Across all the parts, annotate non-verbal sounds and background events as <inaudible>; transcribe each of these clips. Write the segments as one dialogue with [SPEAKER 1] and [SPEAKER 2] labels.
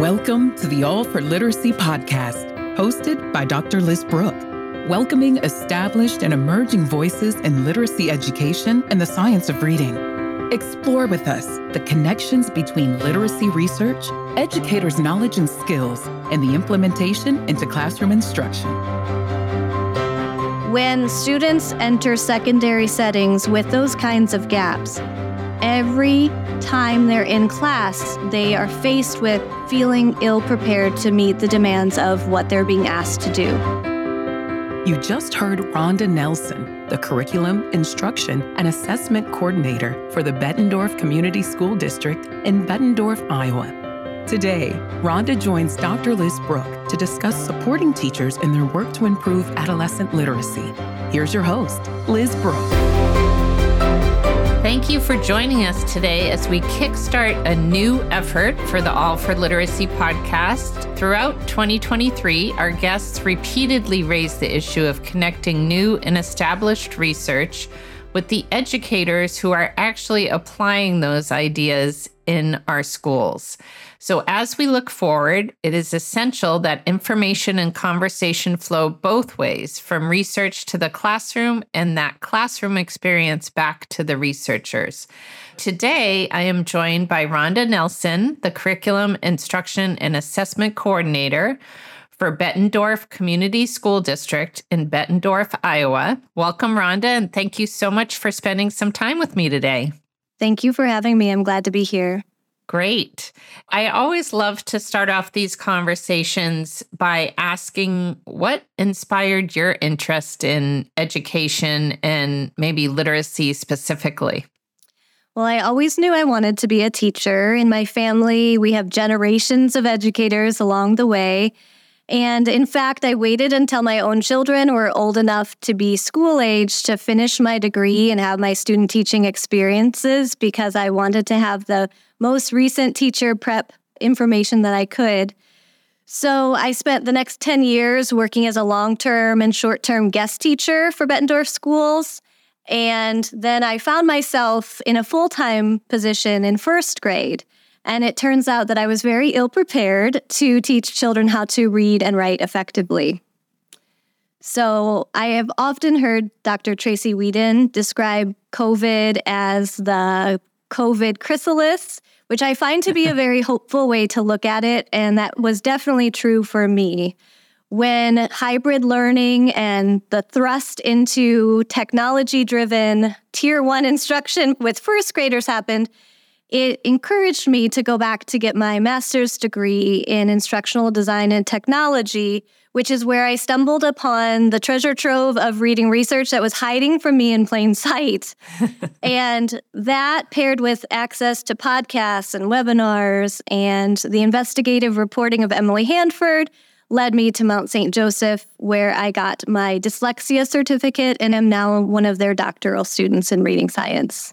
[SPEAKER 1] Welcome to the All for Literacy podcast, hosted by Dr. Liz Brooke, welcoming established and emerging voices in literacy education and the science of reading. Explore with us the connections between literacy research, educators' knowledge and skills, and the implementation into classroom instruction.
[SPEAKER 2] When students enter secondary settings with those kinds of gaps, every time they're in class, they are faced with feeling ill prepared to meet the demands of what they're being asked to do.
[SPEAKER 1] You just heard Rhonda Nelson, the Curriculum, Instruction, and Assessment Coordinator for the Bettendorf Community School District in Bettendorf, Iowa. Today, Rhonda joins Dr. Liz Brooke to discuss supporting teachers in their work to improve adolescent literacy. Here's your host, Liz Brooke.
[SPEAKER 3] Thank you for joining us today as we kickstart a new effort for the All for Literacy podcast. Throughout 2023, our guests repeatedly raised the issue of connecting new and established research with the educators who are actually applying those ideas in our schools. So, as we look forward, it is essential that information and conversation flow both ways from research to the classroom and that classroom experience back to the researchers. Today, I am joined by Rhonda Nelson, the Curriculum, Instruction, and Assessment Coordinator for Bettendorf Community School District in Bettendorf, Iowa. Welcome, Rhonda, and thank you so much for spending some time with me today.
[SPEAKER 2] Thank you for having me. I'm glad to be here.
[SPEAKER 3] Great. I always love to start off these conversations by asking what inspired your interest in education and maybe literacy specifically?
[SPEAKER 2] Well, I always knew I wanted to be a teacher. In my family, we have generations of educators along the way. And in fact, I waited until my own children were old enough to be school age to finish my degree and have my student teaching experiences because I wanted to have the most recent teacher prep information that I could. So I spent the next 10 years working as a long term and short term guest teacher for Bettendorf schools. And then I found myself in a full time position in first grade. And it turns out that I was very ill prepared to teach children how to read and write effectively. So I have often heard Dr. Tracy Weeden describe COVID as the COVID chrysalis, which I find to be a <laughs> very hopeful way to look at it. And that was definitely true for me. When hybrid learning and the thrust into technology driven tier one instruction with first graders happened, it encouraged me to go back to get my master's degree in instructional design and technology, which is where I stumbled upon the treasure trove of reading research that was hiding from me in plain sight. <laughs> and that paired with access to podcasts and webinars and the investigative reporting of Emily Hanford led me to Mount St. Joseph, where I got my dyslexia certificate and am now one of their doctoral students in reading science.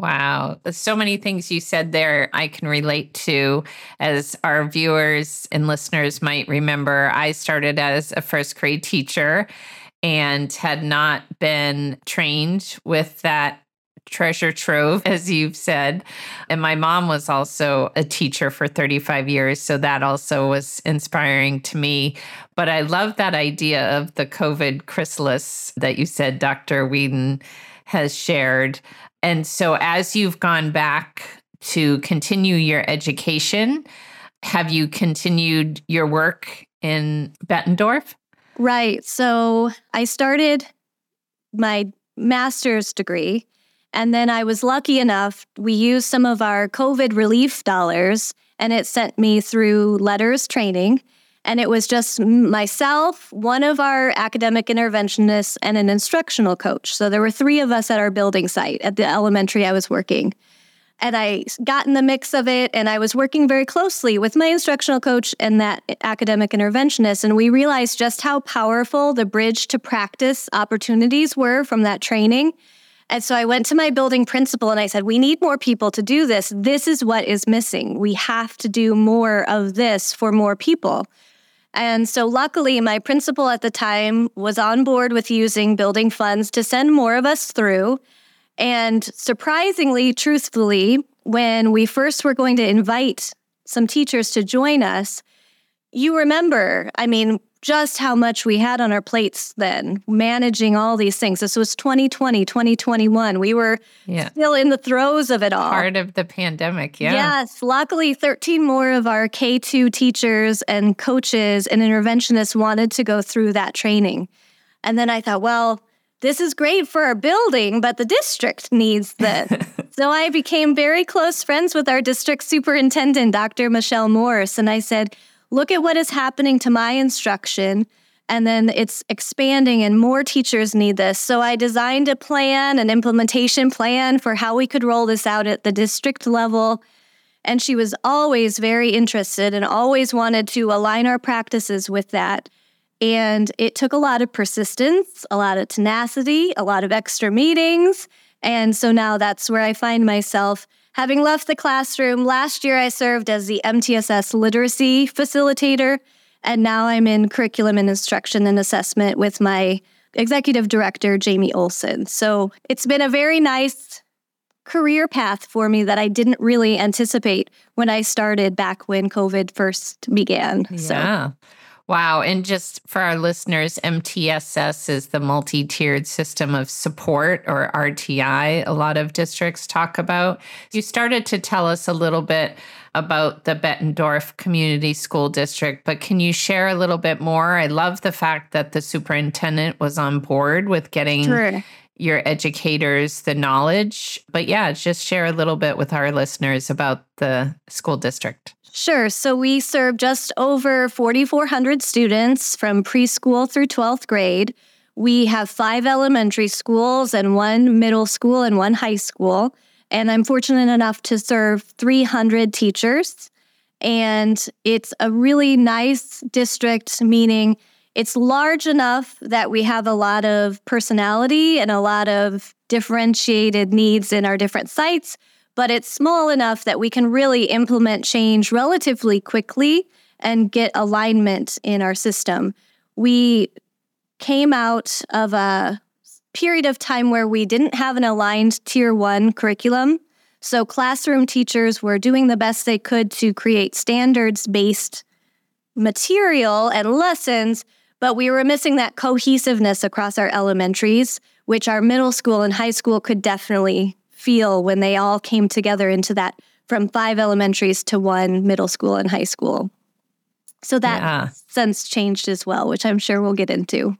[SPEAKER 3] Wow. So many things you said there I can relate to. As our viewers and listeners might remember, I started as a first grade teacher and had not been trained with that treasure trove, <laughs> as you've said. And my mom was also a teacher for 35 years. So that also was inspiring to me. But I love that idea of the COVID chrysalis that you said Dr. Weeden has shared. And so, as you've gone back to continue your education, have you continued your work in Bettendorf?
[SPEAKER 2] Right. So, I started my master's degree, and then I was lucky enough, we used some of our COVID relief dollars, and it sent me through LETRS training. And it was just myself, one of our academic interventionists, and an instructional coach. So there were three of us at our building site at the elementary I was working. And I got in the mix of it, and I was working very closely with my instructional coach and that academic interventionist. And we realized just how powerful the bridge to practice opportunities were from that training. And so I went to my building principal and I said, We need more people to do this. This is what is missing. We have to do more of this for more people. And so, luckily, my principal at the time was on board with using building funds to send more of us through. And surprisingly, truthfully, when we first were going to invite some teachers to join us, you remember, I mean, just how much we had on our plates then, managing all these things. This was 2020, 2021. We were yeah. still in the throes of it all.
[SPEAKER 3] Part of the pandemic, yeah.
[SPEAKER 2] Yes. Luckily, 13 more of our K2 teachers and coaches and interventionists wanted to go through that training. And then I thought, well, this is great for our building, but the district needs this. <laughs> so I became very close friends with our district superintendent, Dr. Michelle Morse. And I said, look at what is happening to my instruction and then it's expanding and more teachers need this. So I designed a plan, an implementation plan for how we could roll this out at the district level. And she was always very interested and always wanted to align our practices with that. And it took a lot of persistence, a lot of tenacity, a lot of extra meetings. And so now that's where I find myself Having left the classroom, last year I served as the MTSS literacy facilitator, and now I'm in curriculum and instruction and assessment with my executive director, Jamie Olson. So it's been a very nice career path for me that I didn't really anticipate when I started back when COVID first began.
[SPEAKER 3] Yeah. So Wow. And just for our listeners, MTSS is the multi tiered system of support or RTI, a lot of districts talk about. You started to tell us a little bit about the Bettendorf Community School District, but can you share a little bit more? I love the fact that the superintendent was on board with getting. Sure. Your educators the knowledge. But yeah, just share a little bit with our listeners about the school district.
[SPEAKER 2] Sure. So we serve just over 4,400 students from preschool through 12th grade. We have five elementary schools and one middle school and one high school. And I'm fortunate enough to serve 300 teachers. And it's a really nice district, meaning it's large enough that we have a lot of personality and a lot of differentiated needs in our different sites but it's small enough that we can really implement change relatively quickly and get alignment in our system. We came out of a period of time where we didn't have an aligned tier one curriculum. So, classroom teachers were doing the best they could to create standards based material and lessons, but we were missing that cohesiveness across our elementaries, which our middle school and high school could definitely feel when they all came together into that from five elementaries to one middle school and high school. So that yeah. sense changed as well, which I'm sure we'll get into.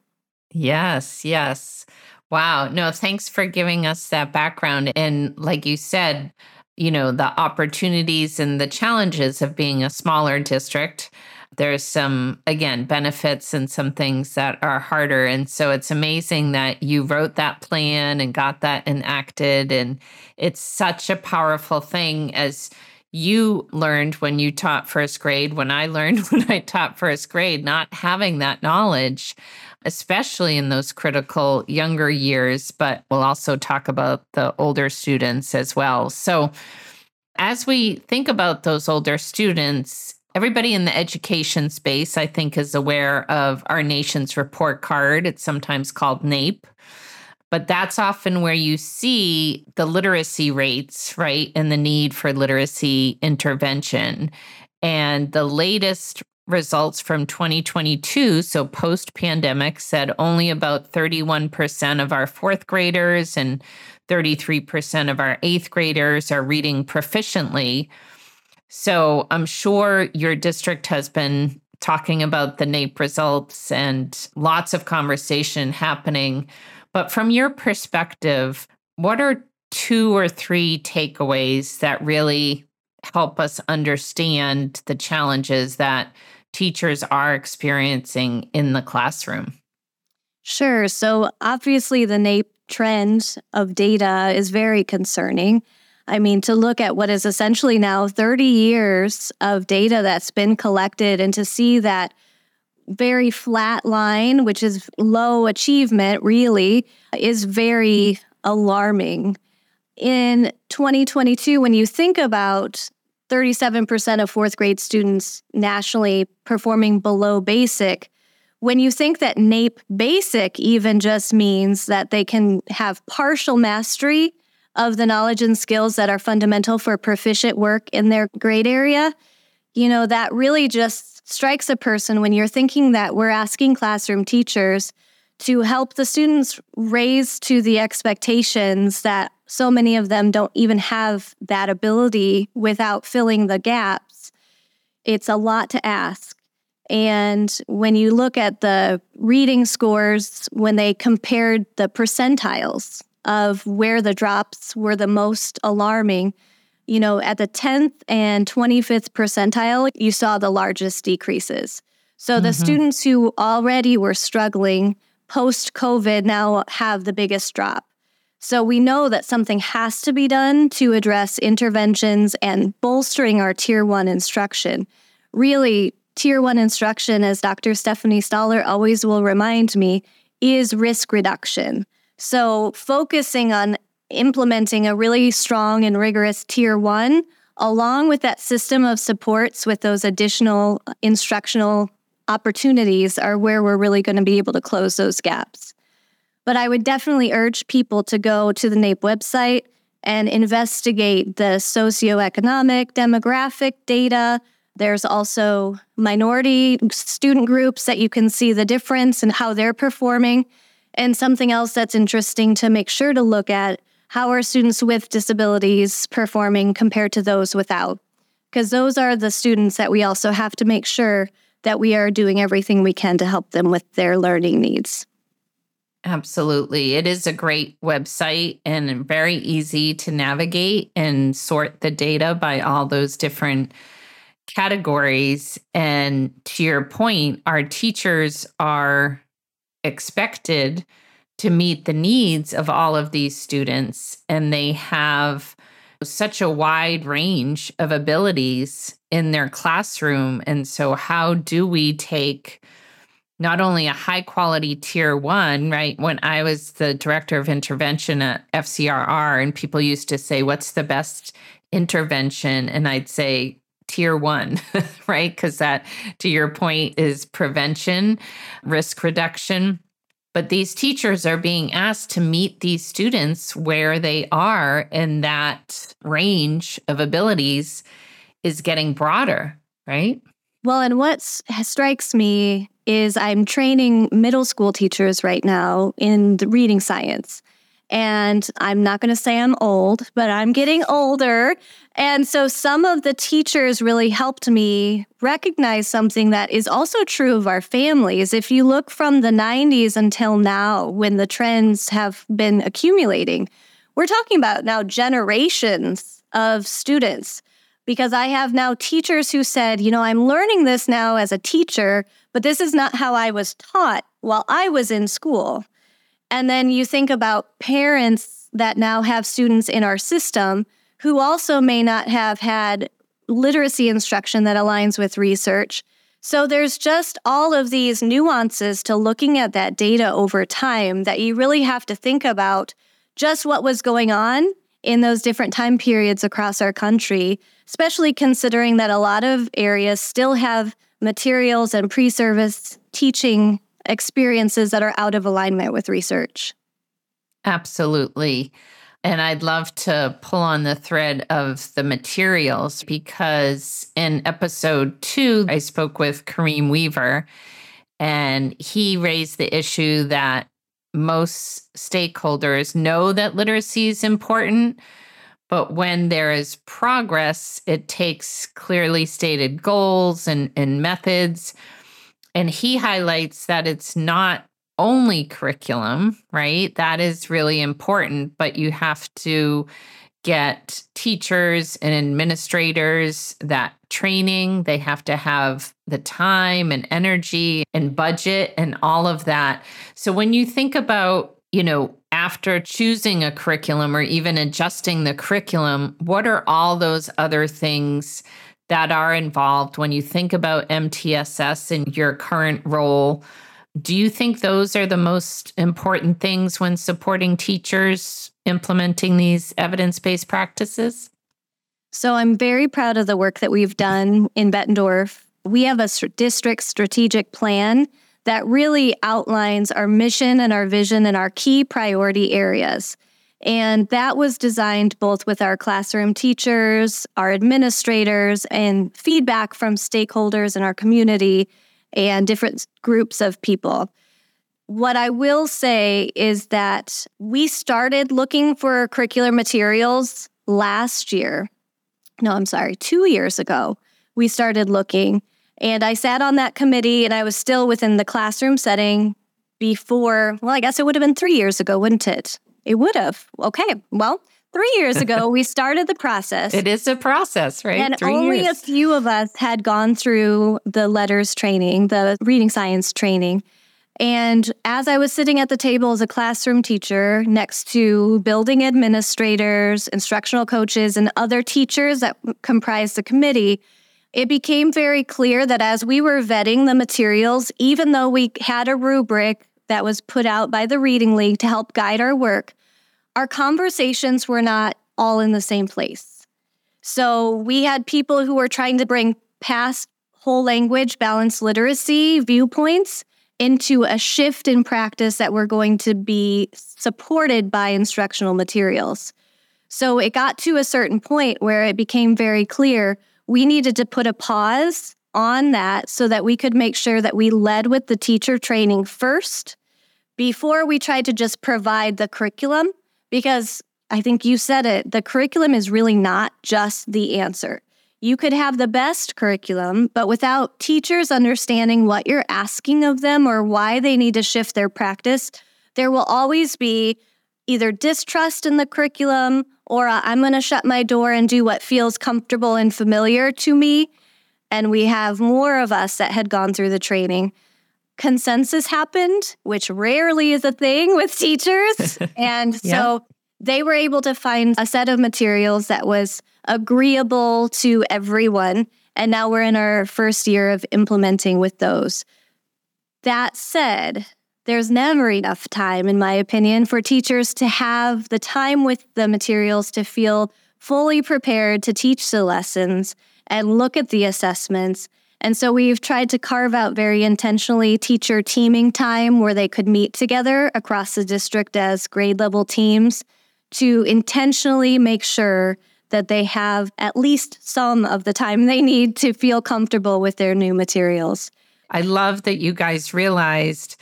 [SPEAKER 3] Yes, yes. Wow. No, thanks for giving us that background. And like you said, you know, the opportunities and the challenges of being a smaller district there's some again benefits and some things that are harder. And so it's amazing that you wrote that plan and got that enacted. And it's such a powerful thing as you learned when you taught first grade when i learned <laughs> when i taught first grade not having that knowledge especially in those critical younger years but we'll also talk about the older students as well. So as we think about those older students Everybody in the education space, I think, is aware of our nation's report card. It's sometimes called NAEP. But that's often where you see the literacy rates, right? And the need for literacy intervention. And the latest results from 2022, so post pandemic, said only about 31% of our fourth graders and 33% of our eighth graders are reading proficiently so I'm sure your district has been talking about the NAEP results and lots of conversation happening. But from your perspective, what are two or three takeaways that really help us understand the challenges that teachers are experiencing in the classroom?
[SPEAKER 2] Sure. So, obviously, the NAEP trend of data is very concerning. I mean, to look at what is essentially now 30 years of data that's been collected and to see that very flat line, which is low achievement, really, is very alarming. In 2022, when you think about 37% of fourth grade students nationally performing below basic, when you think that NAEP basic even just means that they can have partial mastery of the knowledge and skills that are fundamental for proficient work in their grade area, you know, that really just strikes a person when you're thinking that we're asking classroom teachers to help the students raise to the expectations that so many of them don't even have that ability without filling the gaps. It's a lot to ask. And when you look at the reading scores, when they compared the percentiles of where the drops were the most alarming, you know, at the 10th and 25th percentile, you saw the largest decreases. So mm-hmm. the students who already were struggling post COVID now have the biggest drop. So we know that something has to be done to address interventions and bolstering our tier one instruction. Really, tier one instruction, as Dr. Stephanie Stollar always will remind me, is risk reduction. So focusing on implementing a really strong and rigorous tier one, along with that system of supports with those additional instructional opportunities, are where we're really going to be able to close those gaps. But I would definitely urge people to go to the NAEP website and investigate the socioeconomic, demographic data. There's also minority student groups that you can see the difference and how they're performing. And something else that's interesting to make sure to look at how are students with disabilities performing compared to those without? Because those are the students that we also have to make sure that we are doing everything we can to help them with their learning needs.
[SPEAKER 3] Absolutely. It is a great website and very easy to navigate and sort the data by all those different categories. And to your point, our teachers are expected to meet the needs of all of these students. And they have such a wide range of abilities in their classroom. And so, how do we take not only a high quality tier one, right? When I was the director of intervention at FCRR, and people used to say, What's the best intervention? And I'd say, tier one, <laughs> right? Because that, to your point, is prevention, risk reduction. But these teachers are being asked to meet these students where they are, and that range of abilities is getting broader, right?
[SPEAKER 2] Well, and what strikes me is I'm training middle school teachers right now in the reading science. And I'm not going to say I'm old, but I'm getting older. And so some of the teachers really helped me recognize something that is also true of our families. If you look from the 90s until now, when the trends have been accumulating, we're talking about now generations of students. Because I have now teachers who said, you know, I'm learning this now as a teacher, but this is not how I was taught while I was in school. And then you think about parents that now have students in our system who also may not have had literacy instruction that aligns with research. So there's just all of these nuances to looking at that data over time that you really have to think about just what was going on in those different time periods across our country, especially considering that a lot of areas still have materials and pre service teaching experiences that are out of alignment with research.
[SPEAKER 3] Absolutely. And I'd love to pull on the thread of the materials because in episode two, I spoke with Kareem Weaver, and he raised the issue that most stakeholders know that literacy is important, but when there is progress, it takes clearly stated goals and, and methods and he highlights that it's not only curriculum, right? That is really important, but you have to get teachers and administrators that training. They have to have the time and energy and budget and all of that. So when you think about, you know, after choosing a curriculum or even adjusting the curriculum, what are all those other things that are involved when you think about MTSS in your current role. Do you think those are the most important things when supporting teachers implementing these evidence based practices?
[SPEAKER 2] So, I'm very proud of the work that we've done in Bettendorf. We have a district strategic plan that really outlines our mission and our vision and our key priority areas. And that was designed both with our classroom teachers, our administrators, and feedback from stakeholders in our community and different groups of people. What I will say is that we started looking for curricular materials last year. No, I'm sorry, two years ago. We started looking, and I sat on that committee, and I was still within the classroom setting before, well, I guess it would have been three years ago, wouldn't it? It would have. Okay. Well, three years ago, <laughs> we started the process.
[SPEAKER 3] It is a process, right?
[SPEAKER 2] And
[SPEAKER 3] Three
[SPEAKER 2] only
[SPEAKER 3] years.
[SPEAKER 2] a few of us had gone through the LETRS training, the reading science training. And as I was sitting at the table as a classroom teacher next to building administrators, instructional coaches, and other teachers that comprised the committee, it became very clear that as we were vetting the materials, even though we had a rubric that was put out by the Reading League to help guide our work, our conversations were not all in the same place. So we had people who were trying to bring past whole language balanced literacy viewpoints into a shift in practice that were going to be supported by instructional materials. So it got to a certain point where it became very clear we needed to put a pause on that so that we could make sure that we led with the teacher training first before we tried to just provide the curriculum because I think you said it, the curriculum is really not just the answer. You could have the best curriculum, but without teachers understanding what you're asking of them or why they need to shift their practice, there will always be either distrust in the curriculum or I'm going to shut my door and do what feels comfortable and familiar to me. And we have more of us that had gone through the training. Consensus happened, which rarely is a thing with teachers. <laughs> and so they were able to find a set of materials that was agreeable to everyone. And now we're in our first year of implementing with those. That said, there's never enough time, in my opinion, for teachers to have the time with the materials to feel fully prepared to teach the lessons and look at the assessments. And so we've tried to carve out very intentionally teacher teaming time where they could meet together across the district as grade level teams to intentionally make sure that they have at least some of the time they need to feel comfortable with their new materials.
[SPEAKER 3] I love that you guys realized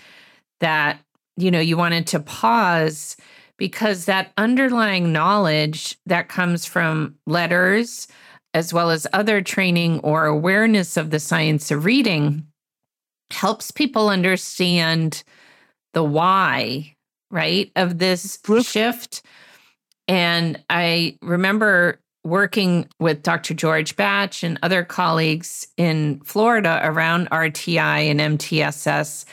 [SPEAKER 3] that, you know, you wanted to pause because that underlying knowledge that comes from LETRS as well as other training or awareness of the science of reading helps people understand the why, right, of this shift. And I remember working with Dr. George Batsche and other colleagues in Florida around RTI and MTSS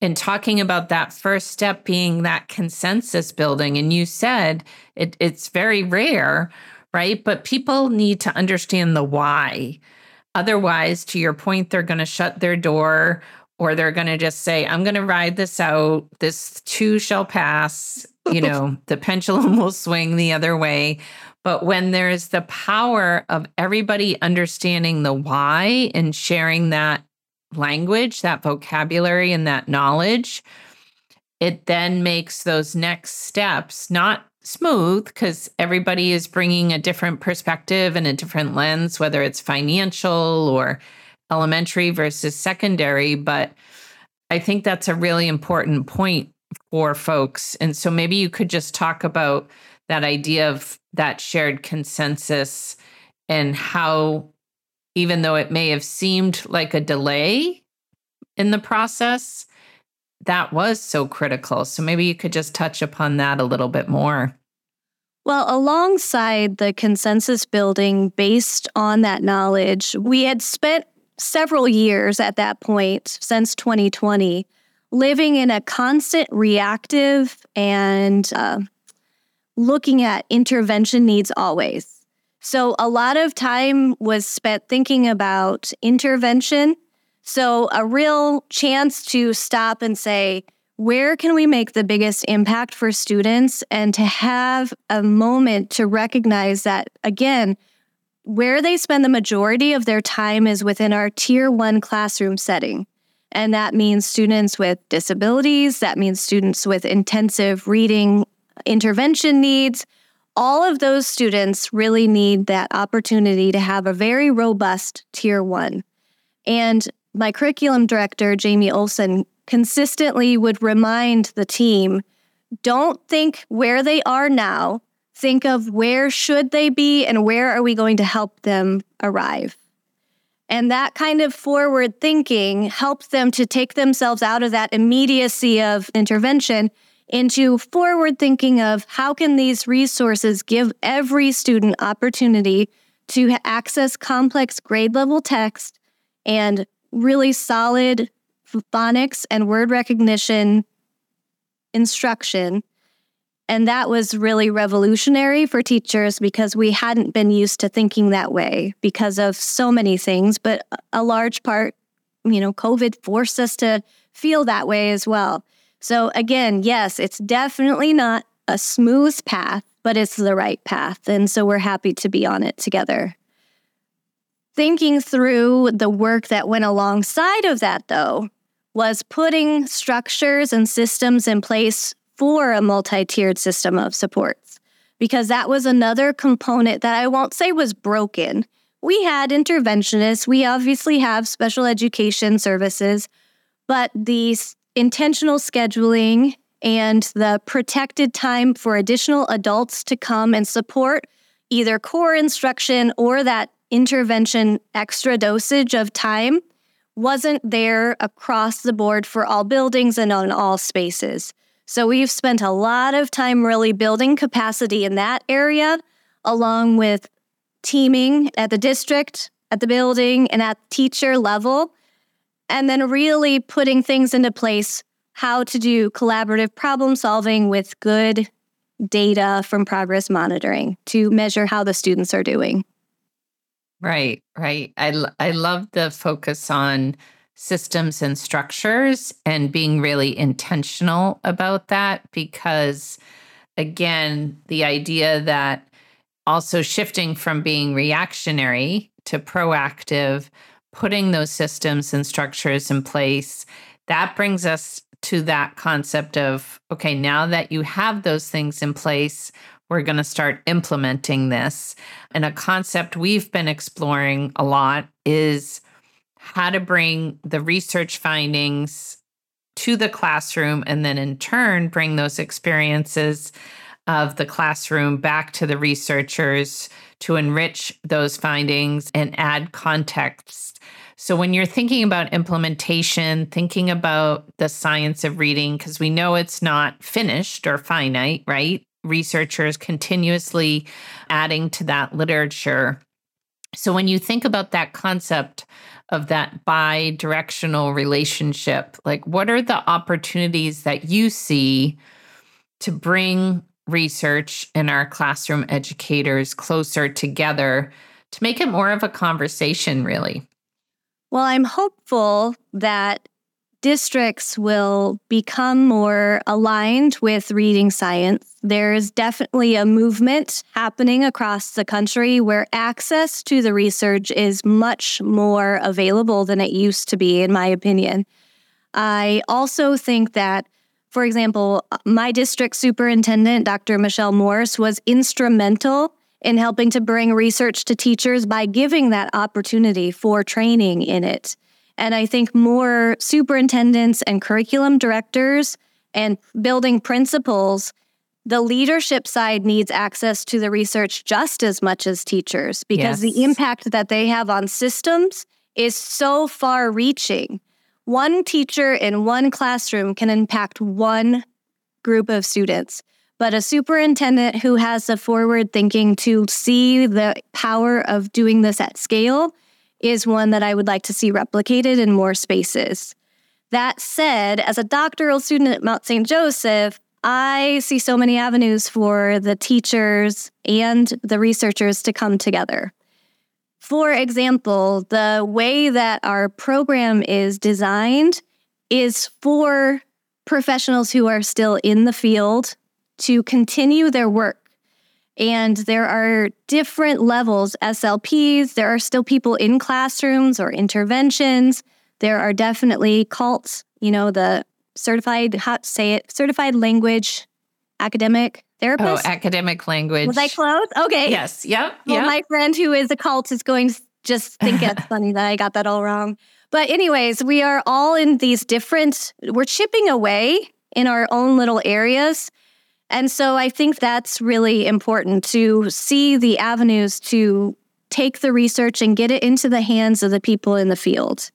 [SPEAKER 3] and talking about that first step being that consensus building. And you said it, it's very rare, right? But people need to understand the why. Otherwise, to your point, they're going to shut their door or they're going to just say, I'm going to ride this out. This too shall pass. You know, <laughs> the pendulum will swing the other way. But when there's the power of everybody understanding the why and sharing that language, that vocabulary, and that knowledge, it then makes those next steps not smooth because everybody is bringing a different perspective and a different lens, whether it's financial or elementary versus secondary. But I think that's a really important point for folks. And so maybe you could just talk about that idea of that shared consensus and how, even though it may have seemed like a delay in the process, that was so critical. So maybe you could just touch upon that a little bit more.
[SPEAKER 2] Well, alongside the consensus building based on that knowledge, we had spent several years at that point since 2020 living in a constant reactive and uh, looking at intervention needs always. So, a lot of time was spent thinking about intervention. So, a real chance to stop and say, where can we make the biggest impact for students? And to have a moment to recognize that, again, where they spend the majority of their time is within our tier one classroom setting. And that means students with disabilities, that means students with intensive reading intervention needs. All of those students really need that opportunity to have a very robust tier one. And my curriculum director, Jamie Olson, consistently would remind the team don't think where they are now, think of where should they be and where are we going to help them arrive. And that kind of forward thinking helps them to take themselves out of that immediacy of intervention into forward thinking of how can these resources give every student opportunity to access complex grade level text and really solid phonics and word recognition instruction and that was really revolutionary for teachers because we hadn't been used to thinking that way because of so many things. But a large part, you know, COVID forced us to feel that way as well. So, again, yes, it's definitely not a smooth path, but it's the right path. And so we're happy to be on it together. Thinking through the work that went alongside of that, though, was putting structures and systems in place for a multi tiered system of supports because that was another component that I won't say was broken. We had interventionists, we obviously have special education services, but the intentional scheduling and the protected time for additional adults to come and support either core instruction or that intervention extra dosage of time wasn't there across the board for all buildings and on all spaces. So we've spent a lot of time really building capacity in that area, along with teaming at the district, at the building, and at teacher level, and then really putting things into place how to do collaborative problem solving with good data from progress monitoring to measure how the students are doing.
[SPEAKER 3] Right, right. I, I love the focus on systems and structures and being really intentional about that because again the idea that also shifting from being reactionary to proactive putting those systems and structures in place that brings us to that concept of okay now that you have those things in place we're going to start implementing this and a concept we've been exploring a lot is how to bring the research findings to the classroom and then in turn bring those experiences of the classroom back to the researchers to enrich those findings and add context. So, when you're thinking about implementation, thinking about the science of reading, because we know it's not finished or finite, right? Researchers continuously adding to that literature. So, when you think about that concept of that bi directional relationship? Like, what are the opportunities that you see to bring research and our classroom educators closer together to make it more of a conversation, really?
[SPEAKER 2] Well, I'm hopeful that districts will become more aligned with reading science. There's definitely a movement happening across the country where access to the research is much more available than it used to be, in my opinion. I also think that, for example, my district superintendent, Dr. Michelle Morse, was instrumental in helping to bring research to teachers by giving that opportunity for training in it. And I think more superintendents and curriculum directors and building principals, the leadership side needs access to the research just as much as teachers because yes. the impact that they have on systems is so far reaching. One teacher in one classroom can impact one group of students. But a superintendent who has the forward thinking to see the power of doing this at scale is one that I would like to see replicated in more spaces. That said, as a doctoral student at Mount St. Joseph, I see so many avenues for the teachers and the researchers to come together. For example, the way that our program is designed is for professionals who are still in the field to continue their work and there are different levels, SLPs. There are still people in classrooms or interventions. There are definitely CALTs, you know, the certified, how to say it, certified language academic therapist.
[SPEAKER 3] Oh, academic language.
[SPEAKER 2] Was I close? Okay.
[SPEAKER 3] Yes. Yep.
[SPEAKER 2] Well,
[SPEAKER 3] yep.
[SPEAKER 2] my friend who is a CALT is going to just think it's <laughs> funny that I got that all wrong. But, anyways, we are all in these different, we're chipping away in our own little areas. And so I think that's really important to see the avenues to take the research and get it into the hands of the people in the field.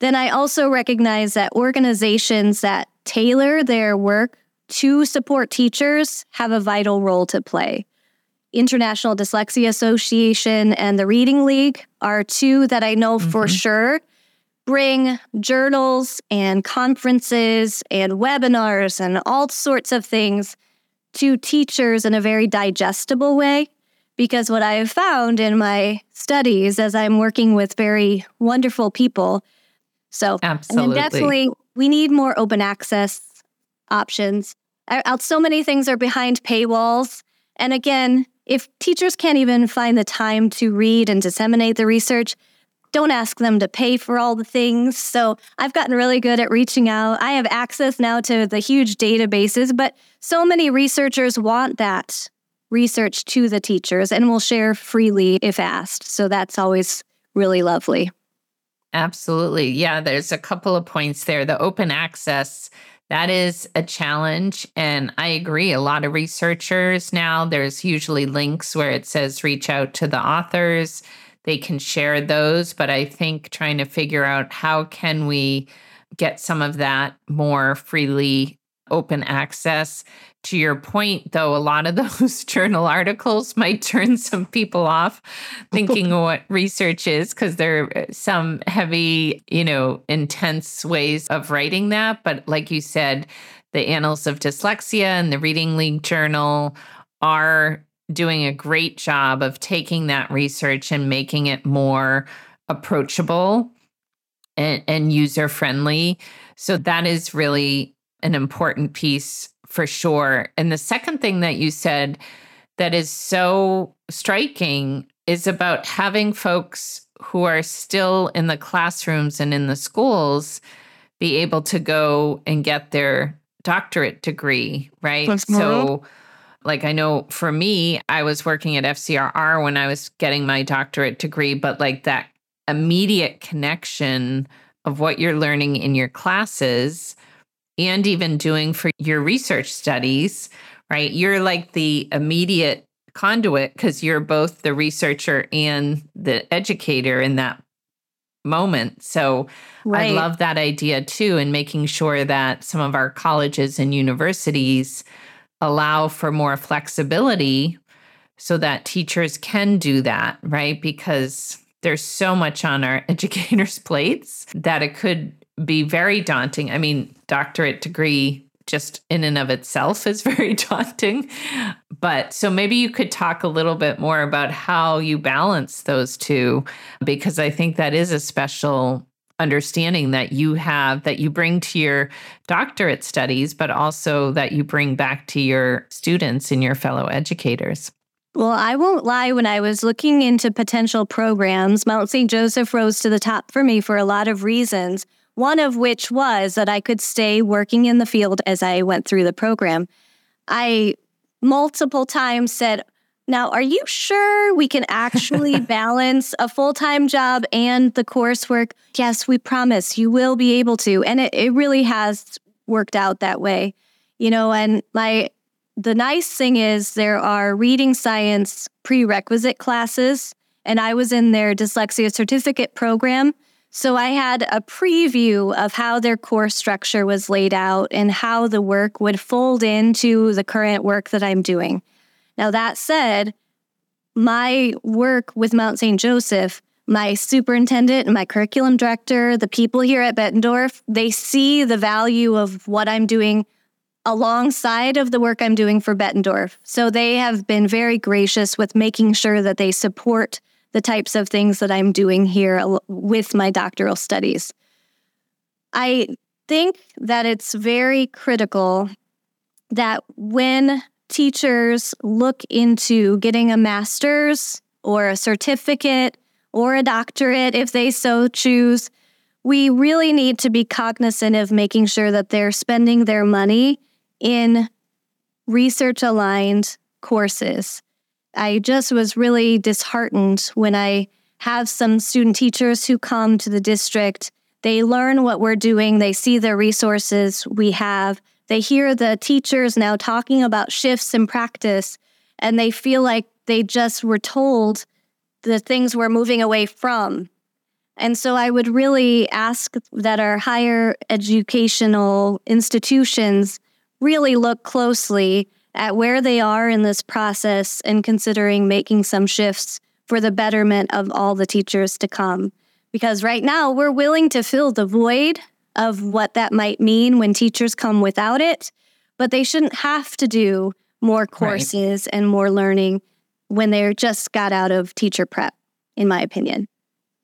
[SPEAKER 2] Then I also recognize that organizations that tailor their work to support teachers have a vital role to play. International Dyslexia Association and the Reading League are two that I know mm-hmm. for sure bring journals and conferences and webinars and all sorts of things to teachers in a very digestible way. Because what I have found in my studies as I'm working with very wonderful people, so
[SPEAKER 3] absolutely,
[SPEAKER 2] definitely we need more open access options. So many things are behind paywalls, and again, if teachers can't even find the time to read and disseminate the research, don't ask them to pay for all the things. So I've gotten really good at reaching out. I have access now to the huge databases, but so many researchers want that research to the teachers and will share freely if asked. So that's always really lovely.
[SPEAKER 3] Absolutely. Yeah, there's a couple of points there. The open access, that is a challenge. And I agree. A lot of researchers now, there's usually links where it says reach out to the authors they can share those but i think trying to figure out how can we get some of that more freely open access. To your point though a lot of <laughs> those journal articles might turn some people off thinking <laughs> what research is because there are uh, some heavy you know intense ways of writing that. But like you said the annals of dyslexia and the reading league journal are doing a great job of taking that research and making it more approachable and, and user friendly. So that is really an important piece for sure. And the second thing that you said that is so striking is about having folks who are still in the classrooms and in the schools be able to go and get their doctorate degree, right? so like I know for me, I was working at FCRR when I was getting my doctorate degree, but like that immediate connection of what you're learning in your classes and even doing for your research studies, right? You're like the immediate conduit because you're both the researcher and the educator in that moment. So right. I love that idea too, and making sure that some of our colleges and universities allow for more flexibility so that teachers can do that, right? Because there's so much on our <laughs> educators' plates that it could be very daunting. I mean, doctorate degree just in and of itself is <laughs> very daunting. But so maybe you could talk a little bit more about how you balance those two, because I think that is a special understanding that you have that you bring to your doctorate studies, but also that you bring back to your students and your fellow educators?
[SPEAKER 2] Well, I won't lie, when I was looking into potential programs, Mount St. Joseph rose to the top for me for a lot of reasons. One of which was that I could stay working in the field as I went through the program. I multiple times said, now, are you sure we can actually <laughs> balance a full time job and the coursework? Yes, we promise you will be able to. And it, it really has worked out that way. You know, and my the nice thing is there are reading science prerequisite classes, and I was in their dyslexia certificate program. So I had a preview of how their course structure was laid out and how the work would fold into the current work that I'm doing. Now, that said, my work with Mount St. Joseph, my superintendent and my curriculum director, the people here at Bettendorf, they see the value of what I'm doing alongside of the work I'm doing for Bettendorf. So they have been very gracious with making sure that they support the types of things that I'm doing here with my doctoral studies. I think that it's very critical that when teachers look into getting a master's or a certificate or a doctorate if they so choose, we really need to be cognizant of making sure that they're spending their money in research aligned courses. I just was really disheartened when I have some student teachers who come to the district. They learn what we're doing, they see the resources we have, they hear the teachers now talking about shifts in practice, and they feel like they just were told the things we're moving away from. And so I would really ask that our higher educational institutions really look closely at where they are in this process and considering making some shifts for the betterment of all the teachers to come. Because right now we're willing to fill the void of what that might mean when teachers come without it, but they shouldn't have to do more courses right. and more learning when they're just got out of teacher prep, in my opinion.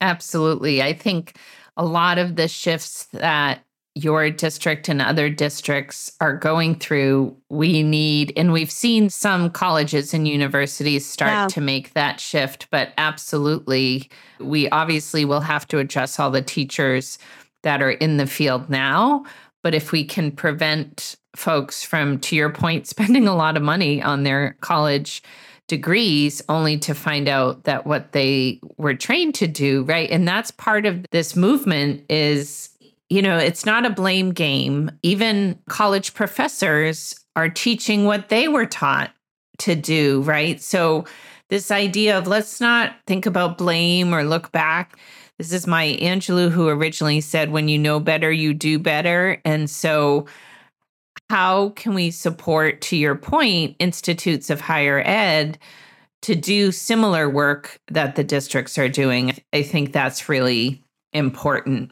[SPEAKER 3] Absolutely. I think a lot of the shifts that your district and other districts are going through, we need, and we've seen some colleges and universities start to make that shift, but absolutely, we obviously will have to address all the teachers that are in the field now. But if we can prevent folks from, to your point, <laughs> spending a lot of money on their college degrees only to find out that what they were trained to do, right? And that's part of this movement is you know, it's not a blame game. Even college professors are teaching what they were taught to do, right? So, this idea of let's not think about blame or look back. This is Maya Angelou who originally said, when you know better, you do better. And so, how can we support, to your point, institutes of higher ed to do similar work that the districts are doing? I think that's really important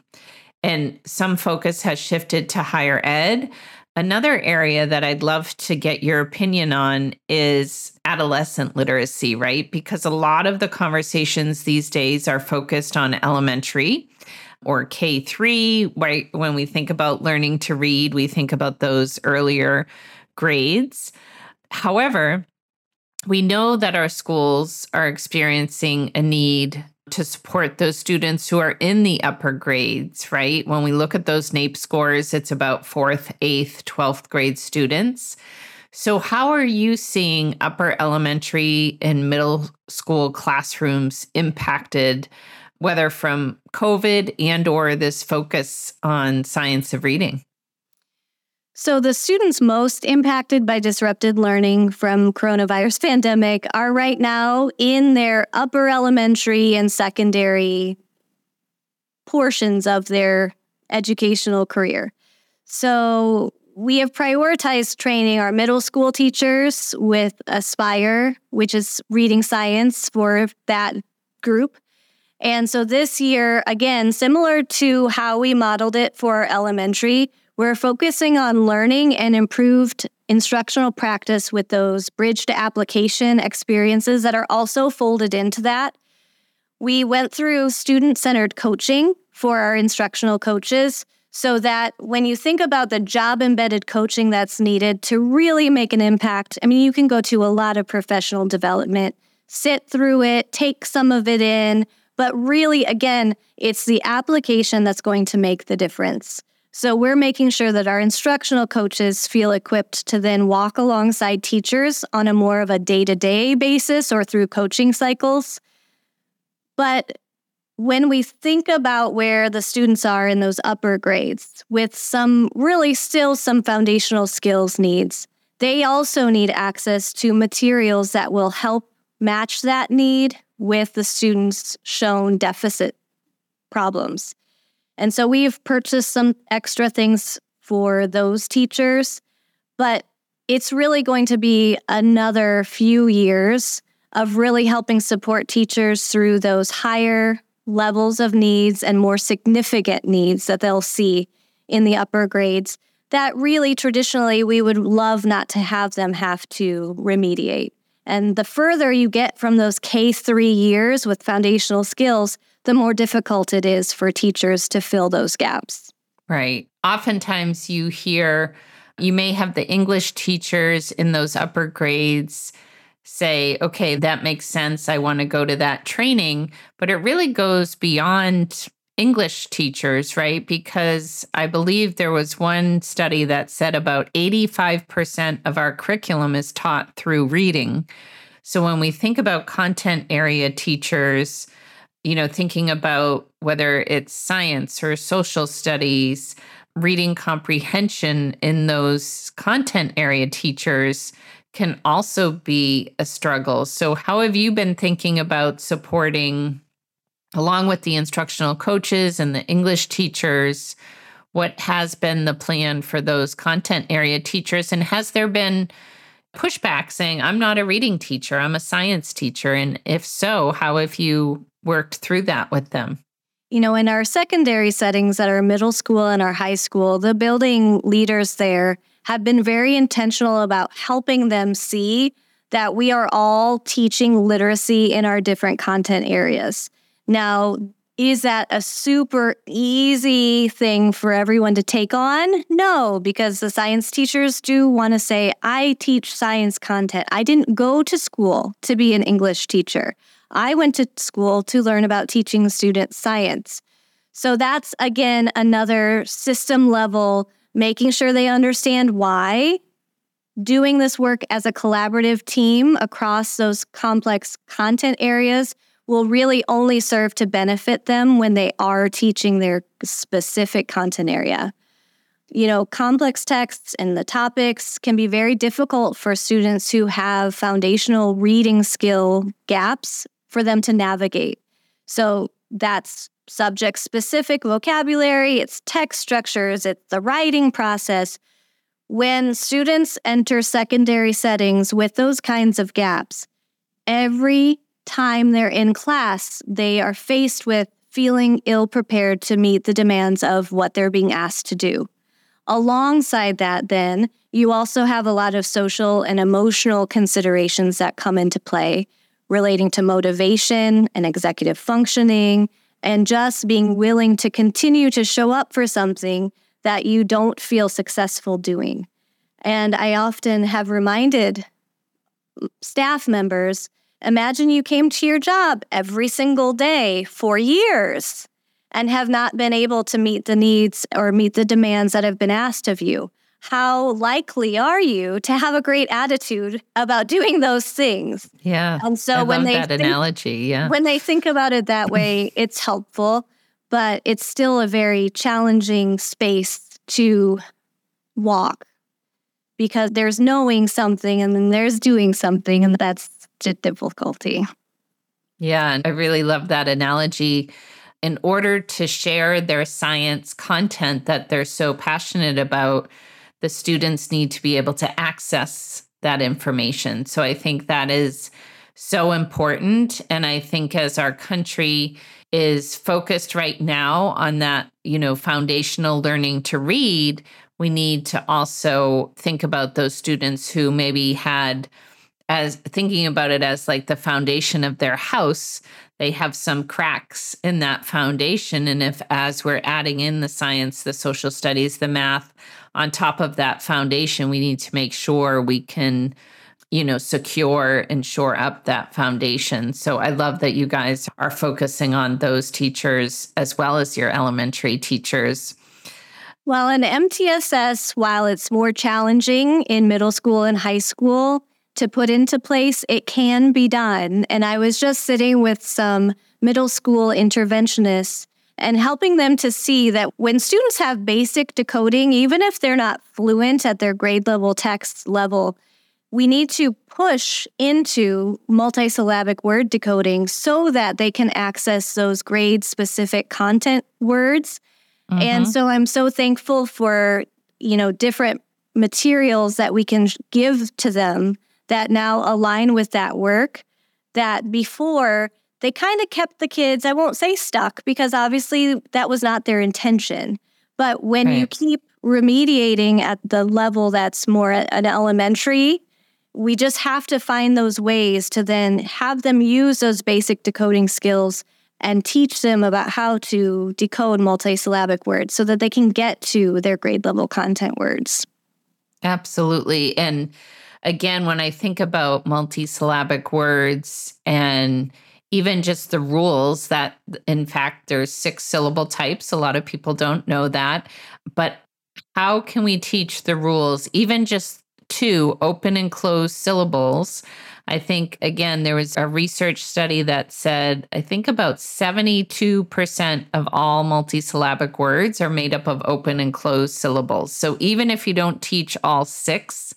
[SPEAKER 3] and some focus has shifted to higher ed. Another area that I'd love to get your opinion on is adolescent literacy, right? Because a lot of the conversations these days are focused on elementary or K3, right? When we think about learning to read, we think about those earlier grades. However, we know that our schools are experiencing a need to support those students who are in the upper grades, right? When we look at those NAEP scores, it's about fourth, eighth, 12th grade students. So, how are you seeing upper elementary and middle school classrooms impacted, whether from COVID and or this focus on science of reading?
[SPEAKER 2] So the students most impacted by disrupted learning from coronavirus <laughs> pandemic are right now in their upper elementary and secondary portions of their educational career. So we have prioritized training our middle school teachers with Aspire, which is reading science for that group. And so this year, again, similar to how we modeled it for elementary, we're focusing on learning and improved instructional practice with those bridge to application experiences that are also folded into that. We went through student centered coaching for our instructional coaches so that when you think about the job embedded coaching that's needed to really make an impact, I mean, you can go to a lot of professional development, sit through it, take some of it in, but really, again, it's the application that's going to make the difference. So we're making sure that our instructional coaches feel equipped to then walk alongside teachers on a more of a day to day basis or through coaching cycles. But when we think about where the students are in those upper grades with some really still some foundational skills needs, they also need access to materials that will help match that need with the students' shown deficit problems. And so we've purchased some extra things for those teachers, but it's really going to be another few years of really helping support teachers through those higher levels of needs and more significant needs that they'll see in the upper grades that really traditionally we would love not to have them have to remediate. And the further you get from those K3 years with foundational skills, the more difficult it is for teachers to fill those gaps.
[SPEAKER 3] Right. Oftentimes you hear, you may have the English teachers in those upper grades say, okay, that makes sense. I want to go to that training. But it really goes beyond English teachers, right? Because I believe there was one study that said about 85% of our curriculum is taught through reading. So when we think about content area teachers, you know, thinking about whether it's science or social studies, reading comprehension in those content area teachers can also be a struggle. So, how have you been thinking about supporting, along with the instructional coaches and the English teachers? What has been the plan for those content area teachers? And has there been pushback saying, I'm not a reading teacher, I'm a science teacher? And if so, how have you worked through that with them?
[SPEAKER 2] You know, in our secondary settings at our middle school and our high school, the building leaders there have been very intentional about helping them see that we are all teaching literacy in our different content areas. Now, is that a super easy thing for everyone to take on? No, because the science teachers do want to say, I teach science content. I didn't go to school to be an English teacher. I went to school to learn about teaching students science. So that's again another system level, making sure they understand why doing this work as a collaborative team across those complex content areas will really only serve to benefit them when they are teaching their specific content area. You know, complex texts and the topics can be very difficult for students who have foundational reading skill gaps for them to navigate. So that's subject specific vocabulary, it's text structures, it's the writing process. When students enter secondary settings with those kinds of gaps, every time they're in class, they are faced with feeling ill prepared to meet the demands of what they're being asked to do. Alongside that, then, you also have a lot of social and emotional considerations that come into play relating to motivation and executive functioning, and just being willing to continue to show up for something that you don't feel successful doing. And I often have reminded staff members imagine you came to your job every single day for years and have not been able to meet the needs or meet the demands that have been asked of you how likely are you to have a great attitude about doing those things?
[SPEAKER 3] Yeah.
[SPEAKER 2] And so I
[SPEAKER 3] when
[SPEAKER 2] they
[SPEAKER 3] that think, analogy, yeah.
[SPEAKER 2] When they think about it that way, <laughs> it's helpful, but it's still a very challenging space to walk because there's knowing something and then there's doing something and that's the difficulty.
[SPEAKER 3] Yeah, and I really love that analogy in order to share their science content that they're so passionate about, the students need to be able to access that information. So I think that is so important. And I think as our country is focused right now on that, you know, foundational learning to read, we need to also think about those students who maybe had as thinking about it as like the foundation of their house they have some cracks in that foundation and if as we're adding in the science the social studies the math on top of that foundation, we need to make sure we can, you know, secure and shore up that foundation. So I love that you guys are focusing on those teachers as well as your elementary teachers.
[SPEAKER 2] Well, in MTSS, while it's more challenging in middle school and high school to put into place, it can be done. And I was just sitting with some middle school interventionists and helping them to see that when students have basic decoding, even if they're not fluent at their grade level text level, we need to push into multisyllabic word decoding so that they can access those grade specific content words. Mm-hmm. And so I'm so thankful for, you know, different materials that we can give to them that now align with that work that before they kind of kept the kids, I won't say stuck because obviously that was not their intention. But when right. you keep remediating at the level that's more an elementary, we just have to find those ways to then have them use those basic decoding skills and teach them about how to decode multisyllabic words so that they can get to their grade level content words.
[SPEAKER 3] Absolutely. And again, when I think about multisyllabic words and even just the rules that in fact there's six syllable types. A lot of people don't know that. But how can we teach the rules? Even just two open and closed syllables. I think again there was a research study that said i think about 72% of all multisyllabic words are made up of open and closed syllables. So even if you don't teach all six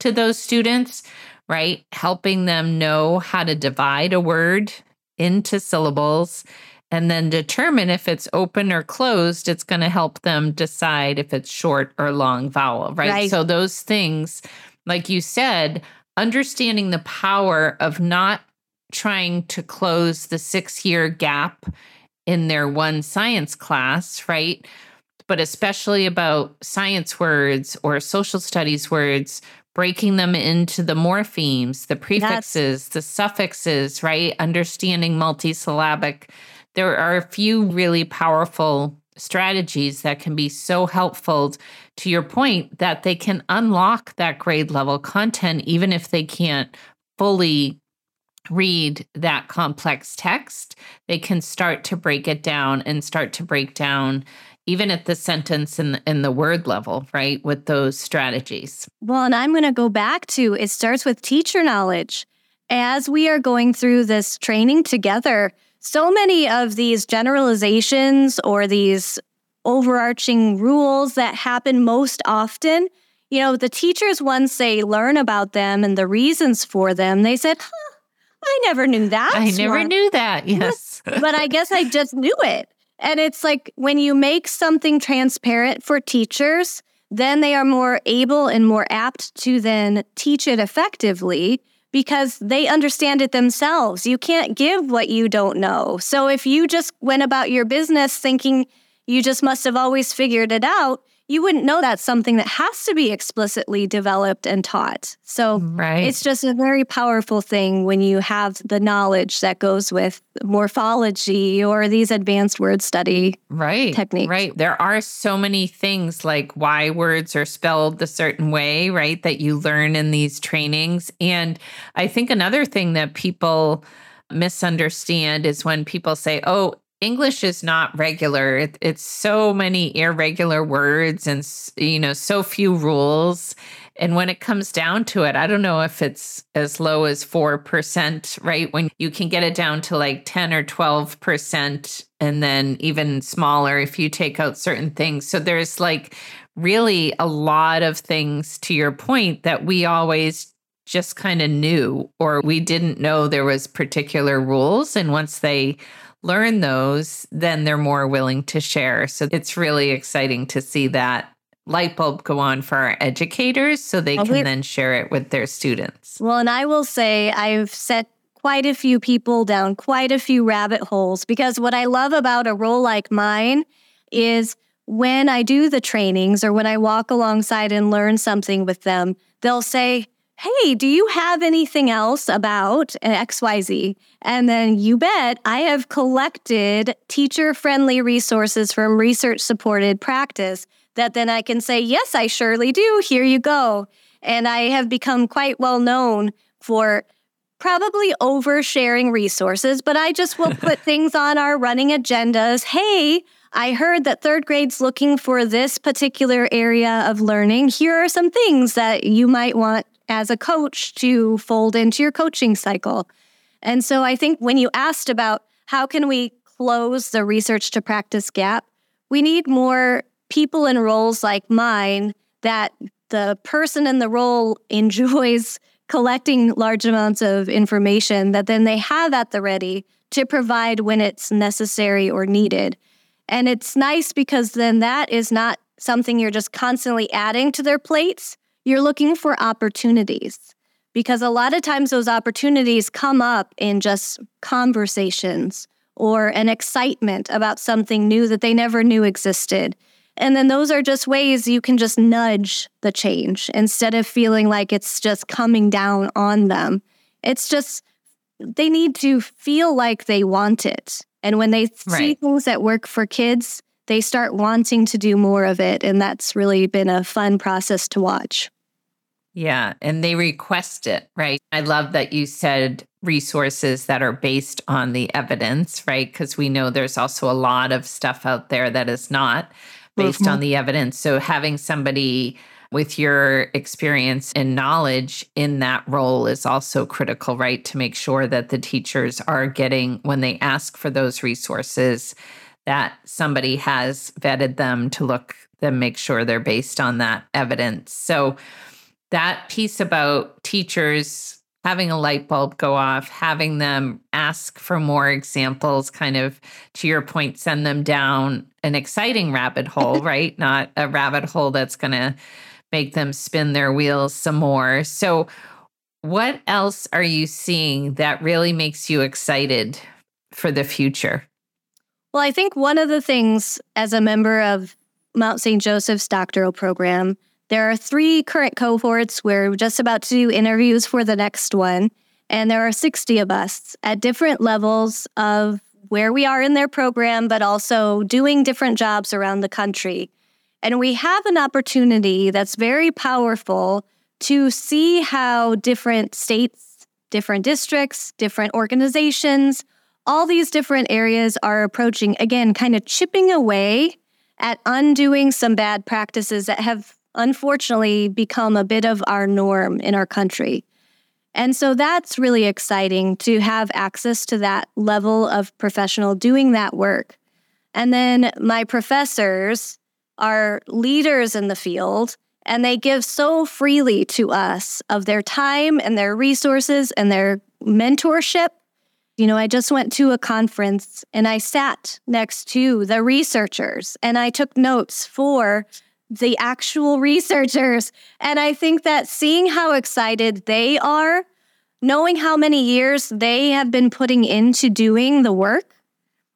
[SPEAKER 3] to those students right helping them know how to divide a word into syllables and then determine if it's open or closed, it's going to help them decide if it's short or long vowel, right? right? So, those things, like you said, understanding the power of not trying to close the six year gap in their one science class, right? But especially about science words or social studies words, breaking them into the morphemes, the prefixes, That's- the suffixes, right? Understanding multisyllabic. There are a few really powerful strategies that can be so helpful to your point that they can unlock that grade level content even if they can't fully read that complex text they can start to break it down and start to break down even at the sentence and, and the word level, right? With those strategies.
[SPEAKER 2] Well, and I'm going to go back to it starts with teacher knowledge. As we are going through this training together, so many of these generalizations or these overarching rules that happen most often, you know, the teachers, once they learn about them and the reasons for them, they said, huh, I never knew that.
[SPEAKER 3] I never one. knew that. <laughs> Yes.
[SPEAKER 2] but I guess I just knew it. And it's like when you make something transparent for teachers, then they are more able and more apt to then teach it effectively because they understand it themselves. You can't give what you don't know. So if you just went about your business thinking you just must have always figured it out, you wouldn't know that's something that has to be explicitly developed and taught. So mm-hmm. right. it's just a very powerful thing when you have the knowledge that goes with morphology or these advanced word study
[SPEAKER 3] right,
[SPEAKER 2] techniques.
[SPEAKER 3] Right. There are so many things like why words are spelled a certain way, right, that you learn in these trainings. And I think another thing that people misunderstand is when people say, oh, English is not regular. It, it's so many irregular words and you know so few rules. And when it comes down to it, I don't know if it's as low as 4%, right? When you can get it down to like 10 or 12%, and then even smaller if you take out certain things. So there's like really a lot of things to your point that we always just kind of knew or we didn't know there was particular rules. And once they learn those, then they're more willing to share. So it's really exciting to see that light bulb go on for our educators so they can then share it with their students.
[SPEAKER 2] Well, and I will say I've set quite a few people down quite a few rabbit holes because what I love about a role like mine is when I do the trainings or when I walk alongside and learn something with them, they'll say, hey, do you have anything else about XYZ? And then you bet I have collected teacher friendly resources from research supported practice that then I can say, yes, I surely do. Here you go. And I have become quite well known for probably oversharing resources, but I just will put <laughs> things on our running agendas. Hey, I heard that third grade's looking for this particular area of learning. Here are some things that you might want as a coach to fold into your coaching cycle. And so I think when you asked about how can we close the research to practice gap, we need more people in roles like mine that the person in the role <laughs> enjoys collecting large amounts of information that then they have at the ready to provide when it's necessary or needed. And it's nice because then that is not something you're just constantly adding to their plates. You're looking for opportunities because a lot of times those opportunities come up in just conversations or an excitement about something new that they never knew existed. And then those are just ways you can just nudge the change instead of feeling like it's just coming down on them. It's just they need to feel like they want it. And when they right. see things that work for kids, they start wanting to do more of it. And that's really been a fun process to watch.
[SPEAKER 3] Yeah. And they request it, right? I love that you said resources that are based on the evidence, right? Because we know there's also a lot of stuff out there that is not based mm-hmm. on the evidence. So having somebody with your experience and knowledge in that role is also critical, right? To make sure that the teachers are getting, when they ask for those resources, that somebody has vetted them to look them, make sure they're based on that evidence. So, that piece about teachers having a light bulb go off, having them ask for more examples, kind of to your point, send them down an exciting rabbit <laughs> hole, right? Not a rabbit hole that's going to make them spin their wheels some more. So, what else are you seeing that really makes you excited for the future?
[SPEAKER 2] Well, I think one of the things as a member of Mount St. Joseph's doctoral program there are three current cohorts. We're just about to do interviews for the next one. And there are 60 of us at different levels of where we are in their program, but also doing different jobs around the country. And we have an opportunity that's very powerful to see how different states, different districts, different organizations, all these different areas are approaching, again, kind of chipping away at undoing some bad practices that have unfortunately become a bit of our norm in our country. And so that's really exciting to have access to that level of professional doing that work. And then my professors are leaders in the field and they give so freely to us of their time and their resources and their mentorship. You know, I just went to a conference and I sat next to the researchers and I took notes for the actual researchers. And I think that seeing how excited they are, knowing how many years they have been putting into doing the work,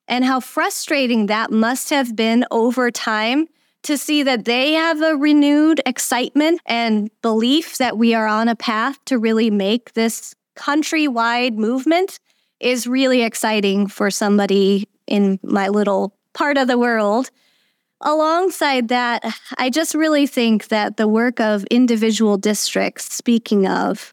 [SPEAKER 2] and how frustrating that must have been over time to see that they have a renewed excitement and belief that we are on a path to really make this countrywide movement is really exciting for somebody in my little part of the world Alongside that, I just really think that the work of individual districts, speaking of,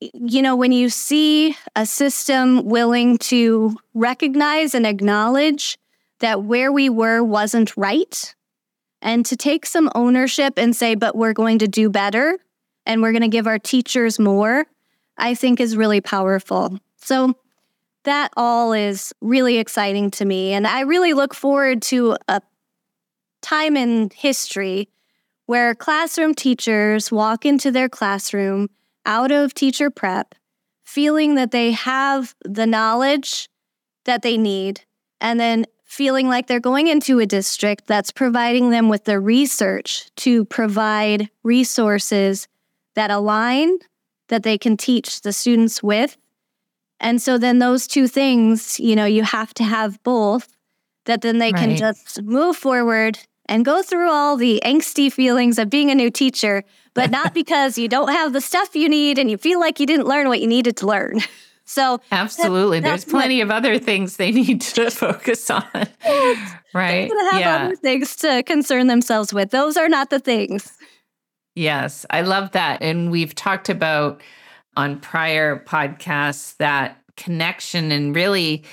[SPEAKER 2] you know, when you see a system willing to recognize and acknowledge that where we were wasn't right, and to take some ownership and say, but we're going to do better and we're going to give our teachers more, I think is really powerful. So, that all is really exciting to me. And I really look forward to a time in history where classroom teachers walk into their classroom out of teacher prep feeling that they have the knowledge that they need and then feeling like they're going into a district that's providing them with the research to provide resources that align that they can teach the students with and so then those two things you know you have to have both that then they right. can just move forward and go through all the angsty feelings of being a new teacher, but not <laughs> because you don't have the stuff you need and you feel like you didn't learn what you needed to learn. <laughs> So
[SPEAKER 3] absolutely, that, there's plenty what, of other things they <laughs> need to focus on, right?
[SPEAKER 2] Yeah. other things to concern themselves with. Those are not the things.
[SPEAKER 3] Yes, I love that, and we've talked about on prior podcasts that connection, and really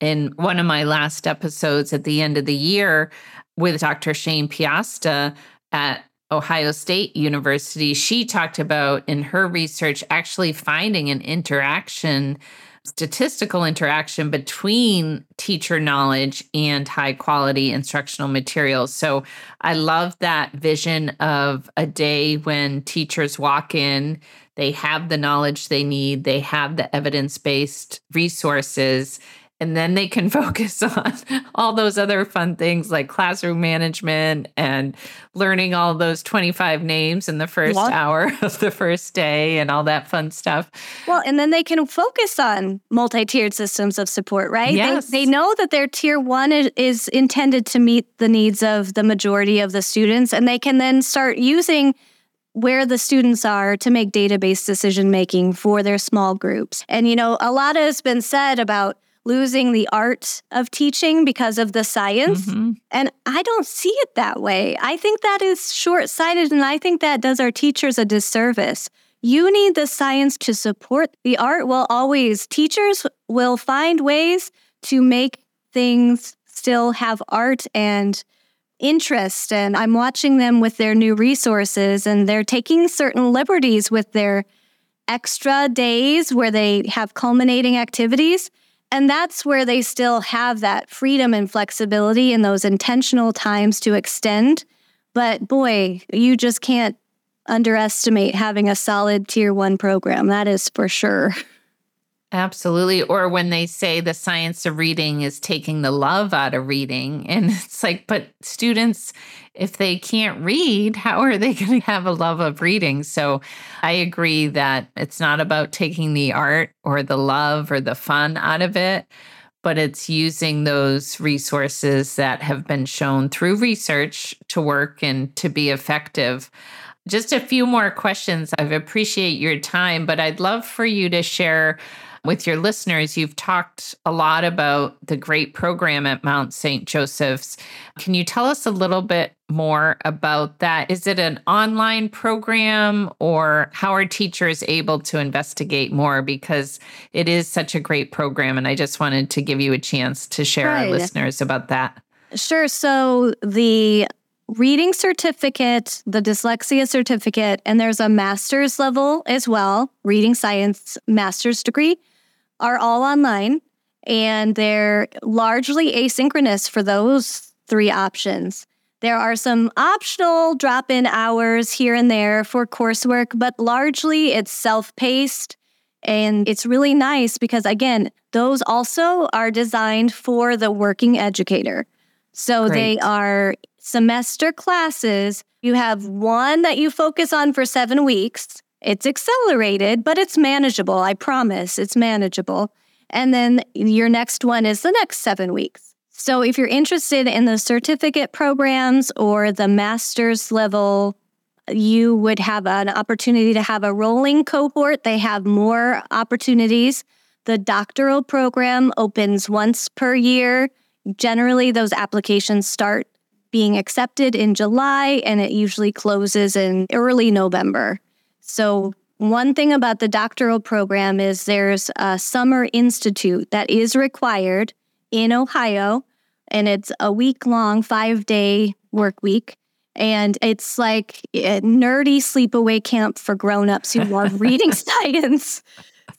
[SPEAKER 3] in one of my last episodes at the end of the year, with Dr. Shayne Piasta at Ohio State University, she talked about in her research actually finding an interaction, statistical interaction between teacher knowledge and high quality instructional materials. So I love that vision of a day when teachers walk in, they have the knowledge they need, they have the evidence based resources and then they can <laughs> focus on all those other fun things like classroom management and learning all those 25 names in the first what? hour <laughs> of the first day and all that fun stuff.
[SPEAKER 2] Well, and then they can focus on multi-tiered systems of support, right?
[SPEAKER 3] Yes.
[SPEAKER 2] They, they know that their tier 1 is, is intended to meet the needs of the majority of the students and they can then start using where the students are to make database decision making for their small groups. And you know, a lot has been said about losing the art of teaching because of the science. Mm-hmm. And I don't see it that way. I think that is short sighted, and I think that does our teachers a disservice. You need the science to support the art. Will always, teachers will find ways to make things still have art and interest. And I'm watching them with their new resources, and they're taking certain liberties with their extra days where they have culminating activities. And that's where they still have that freedom and flexibility in those intentional times to extend. But boy, you just can't underestimate having a solid tier one program. That is for sure. <laughs>
[SPEAKER 3] Absolutely. Or when they say the science of reading is taking the love out of reading. <laughs> And it's like, but students, if they can't read, how are they <laughs> going to have a love of reading? So I agree that it's not about taking the art or the love or the fun out of it, but it's using those resources that have been shown through research to work and to be effective. Just a few more questions. I appreciate your time, but I'd love for you to share with your listeners. You've talked a lot about the great program at Mount St. Joseph's. Can you tell us a little bit more about that? Is it an online program or how are teachers able to investigate more? Because it is such a great program. And I just wanted to give you a chance to share right. our listeners about that.
[SPEAKER 2] Sure. So the reading certificate, the dyslexia certificate, and there's a master's level as well, reading science master's degree are all online and they're largely asynchronous for those three options. There are some optional drop in hours here and there for coursework, but largely it's self paced. And it's really nice because, again, those also are designed for the working educator. So Great. they are semester classes. You have one that you focus on for seven weeks, it's accelerated, but it's manageable. I promise it's manageable. And then your next one is the next seven weeks. So if you're interested in the certificate programs or the master's level, you would have an opportunity to have a rolling cohort. They have more opportunities. The doctoral program opens once per year. Generally, those applications start being accepted in July and it usually closes in early November. So, one thing about the doctoral program is there's a summer institute that is required in Ohio, and it's a week long, five day work week. And it's like a nerdy sleepaway camp for grown-ups who love <laughs> reading science.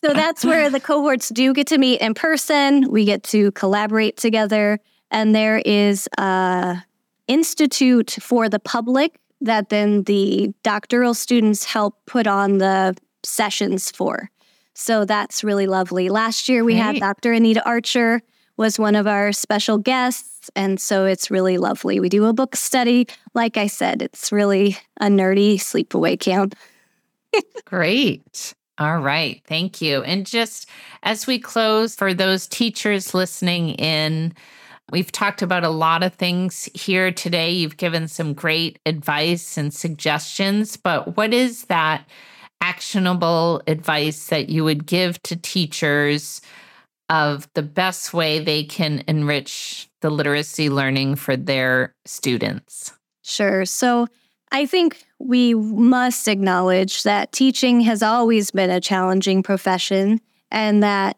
[SPEAKER 2] So that's where the cohorts do get to meet in person. We get to collaborate together. And there is a institute for the public that then the doctoral students help put on the sessions for. So that's really lovely. Last year we Great. had Dr. Anita Archer was one of our special guests and so it's really lovely. We do a book study. Like I said, it's really a nerdy sleepaway camp. <laughs>
[SPEAKER 3] Great. All right. Thank you. And just as we close, for those teachers listening in, We've talked about a lot of things here today. You've given some great advice and suggestions, but what is that actionable advice that you would give to teachers of the best way they can enrich the literacy learning for their students?
[SPEAKER 2] Sure. So I think we must acknowledge that teaching has always been a challenging profession and that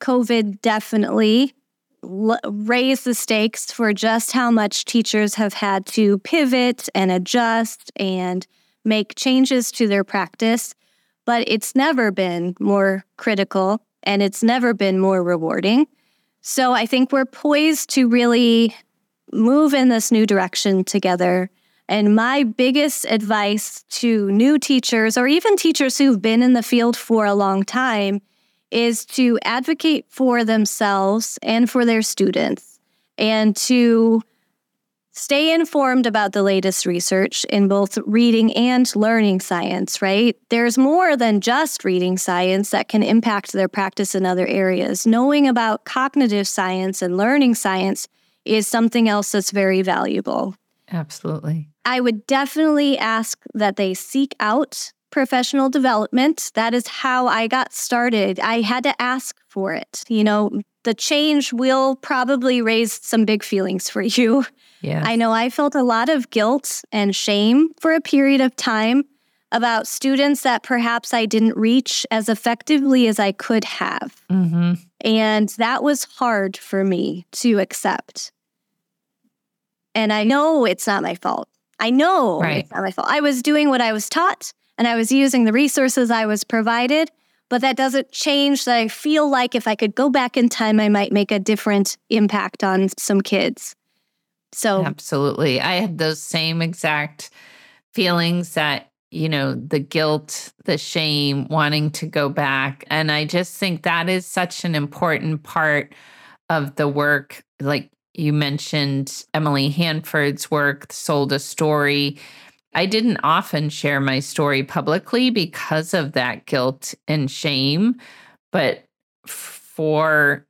[SPEAKER 2] COVID definitely l- raise the stakes for just how much teachers have had to pivot and adjust and make changes to their practice. But it's never been more critical and it's never been more rewarding. So I think we're poised to really move in this new direction together. And my biggest advice to new teachers or even teachers who've been in the field for a long time is to advocate for themselves and for their students and to stay informed about the latest research in both reading and learning science, right? There's more than just reading science that can impact their practice in other areas. Knowing about cognitive science and learning science is something else that's very valuable.
[SPEAKER 3] Absolutely.
[SPEAKER 2] I would definitely ask that they seek out professional development. That is how I got started. I had to ask for it. You know, the change will probably raise some big feelings for you.
[SPEAKER 3] Yeah.
[SPEAKER 2] I know I felt a lot of guilt and shame for a period of time about students that perhaps I didn't reach as effectively as I could have.
[SPEAKER 3] Mm-hmm.
[SPEAKER 2] And that was hard for me to accept. And I know it's not my fault. I know
[SPEAKER 3] Right.
[SPEAKER 2] it's not my fault. I was doing what I was taught and I was using the resources I was provided, but that doesn't change that I feel like if I could go back in time, I might make a different impact on some kids. So,
[SPEAKER 3] Absolutely. I had those same exact feelings that, you know, the guilt, the shame, wanting to go back. And I just think that is such an important part of the work. Like you mentioned, Emily Hanford's work, Sold a Story. I didn't often share my story publicly because of that guilt and shame. But for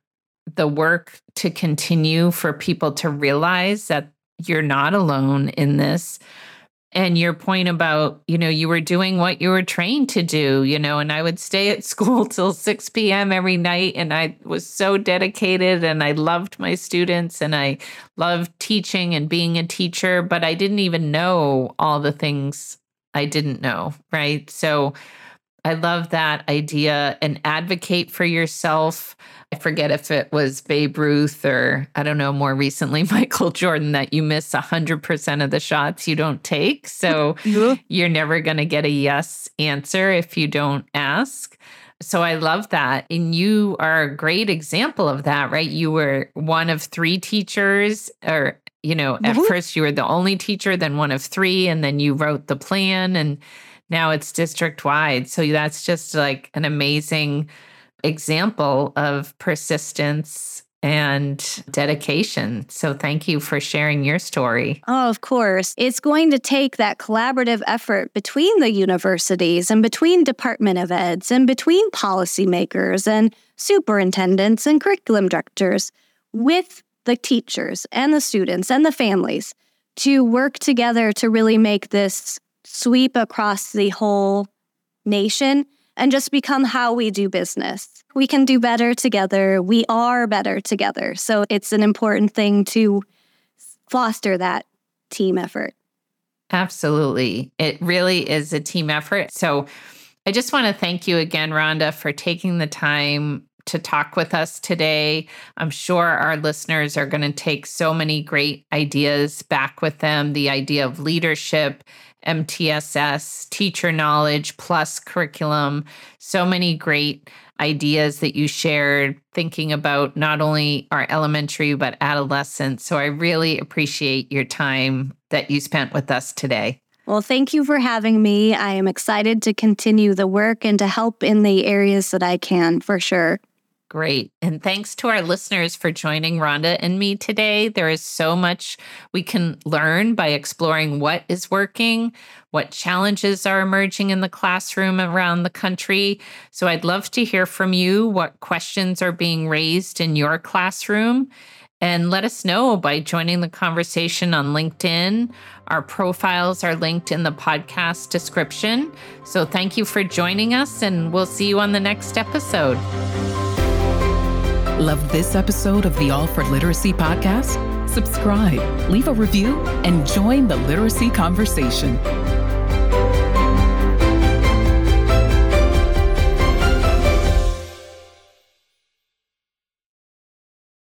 [SPEAKER 3] the work to continue for people to realize that you're not alone in this and your point about you know you were doing what you were trained to do you know and i would stay at <laughs> school till 6 p.m every night and i was so dedicated and i loved my students and i loved teaching and being a teacher but i didn't even know all the things i didn't know right? So I love that idea and advocate for yourself. I forget if it was Babe Ruth or I don't know, more recently, <laughs> Michael Jordan, that you miss 100% of the shots you don't take. So you're never going to get a yes answer if you don't ask. So I love that. And you are a great example of that, right? You were one of three teachers, or, you know, at
[SPEAKER 2] Mhm.
[SPEAKER 3] first you were the only teacher, then one of three, and then you wrote the plan. And now it's district wide. So that's just like an amazing example of persistence and dedication. So thank you for sharing your story.
[SPEAKER 2] Oh, of course. It's going to take that collaborative effort between the universities and between Department of Eds and between policymakers and superintendents and curriculum directors with the teachers and the students and the families to work together to really make this sweep across the whole nation and just become how we do business. We can do better together. We are better together. So it's an important thing to foster that team effort.
[SPEAKER 3] Absolutely. It really is a team effort. So I just want to thank you again, Rhonda, for taking the time to talk with us today. I'm sure our listeners are going to take so many great ideas back with them the idea of leadership, MTSS, teacher knowledge, plus curriculum. So many great ideas that you shared, thinking about not only our elementary, but adolescents. So I really appreciate your time that you spent with us today.
[SPEAKER 2] Well, thank you for having me. I am excited to continue the work and to help in the areas that I can for sure.
[SPEAKER 3] Great. And thanks to our listeners for joining Rhonda and me today. There is so much we can learn by exploring what is working, what challenges are emerging in the classroom around the country. So I'd love to hear from you what questions are being raised in your classroom. And let us know by joining the conversation on LinkedIn. Our profiles are linked in the podcast description. So thank you for joining us, and we'll see you on the next episode.
[SPEAKER 1] Love this episode of the All for Literacy podcast? Subscribe, leave a review, and join the literacy conversation.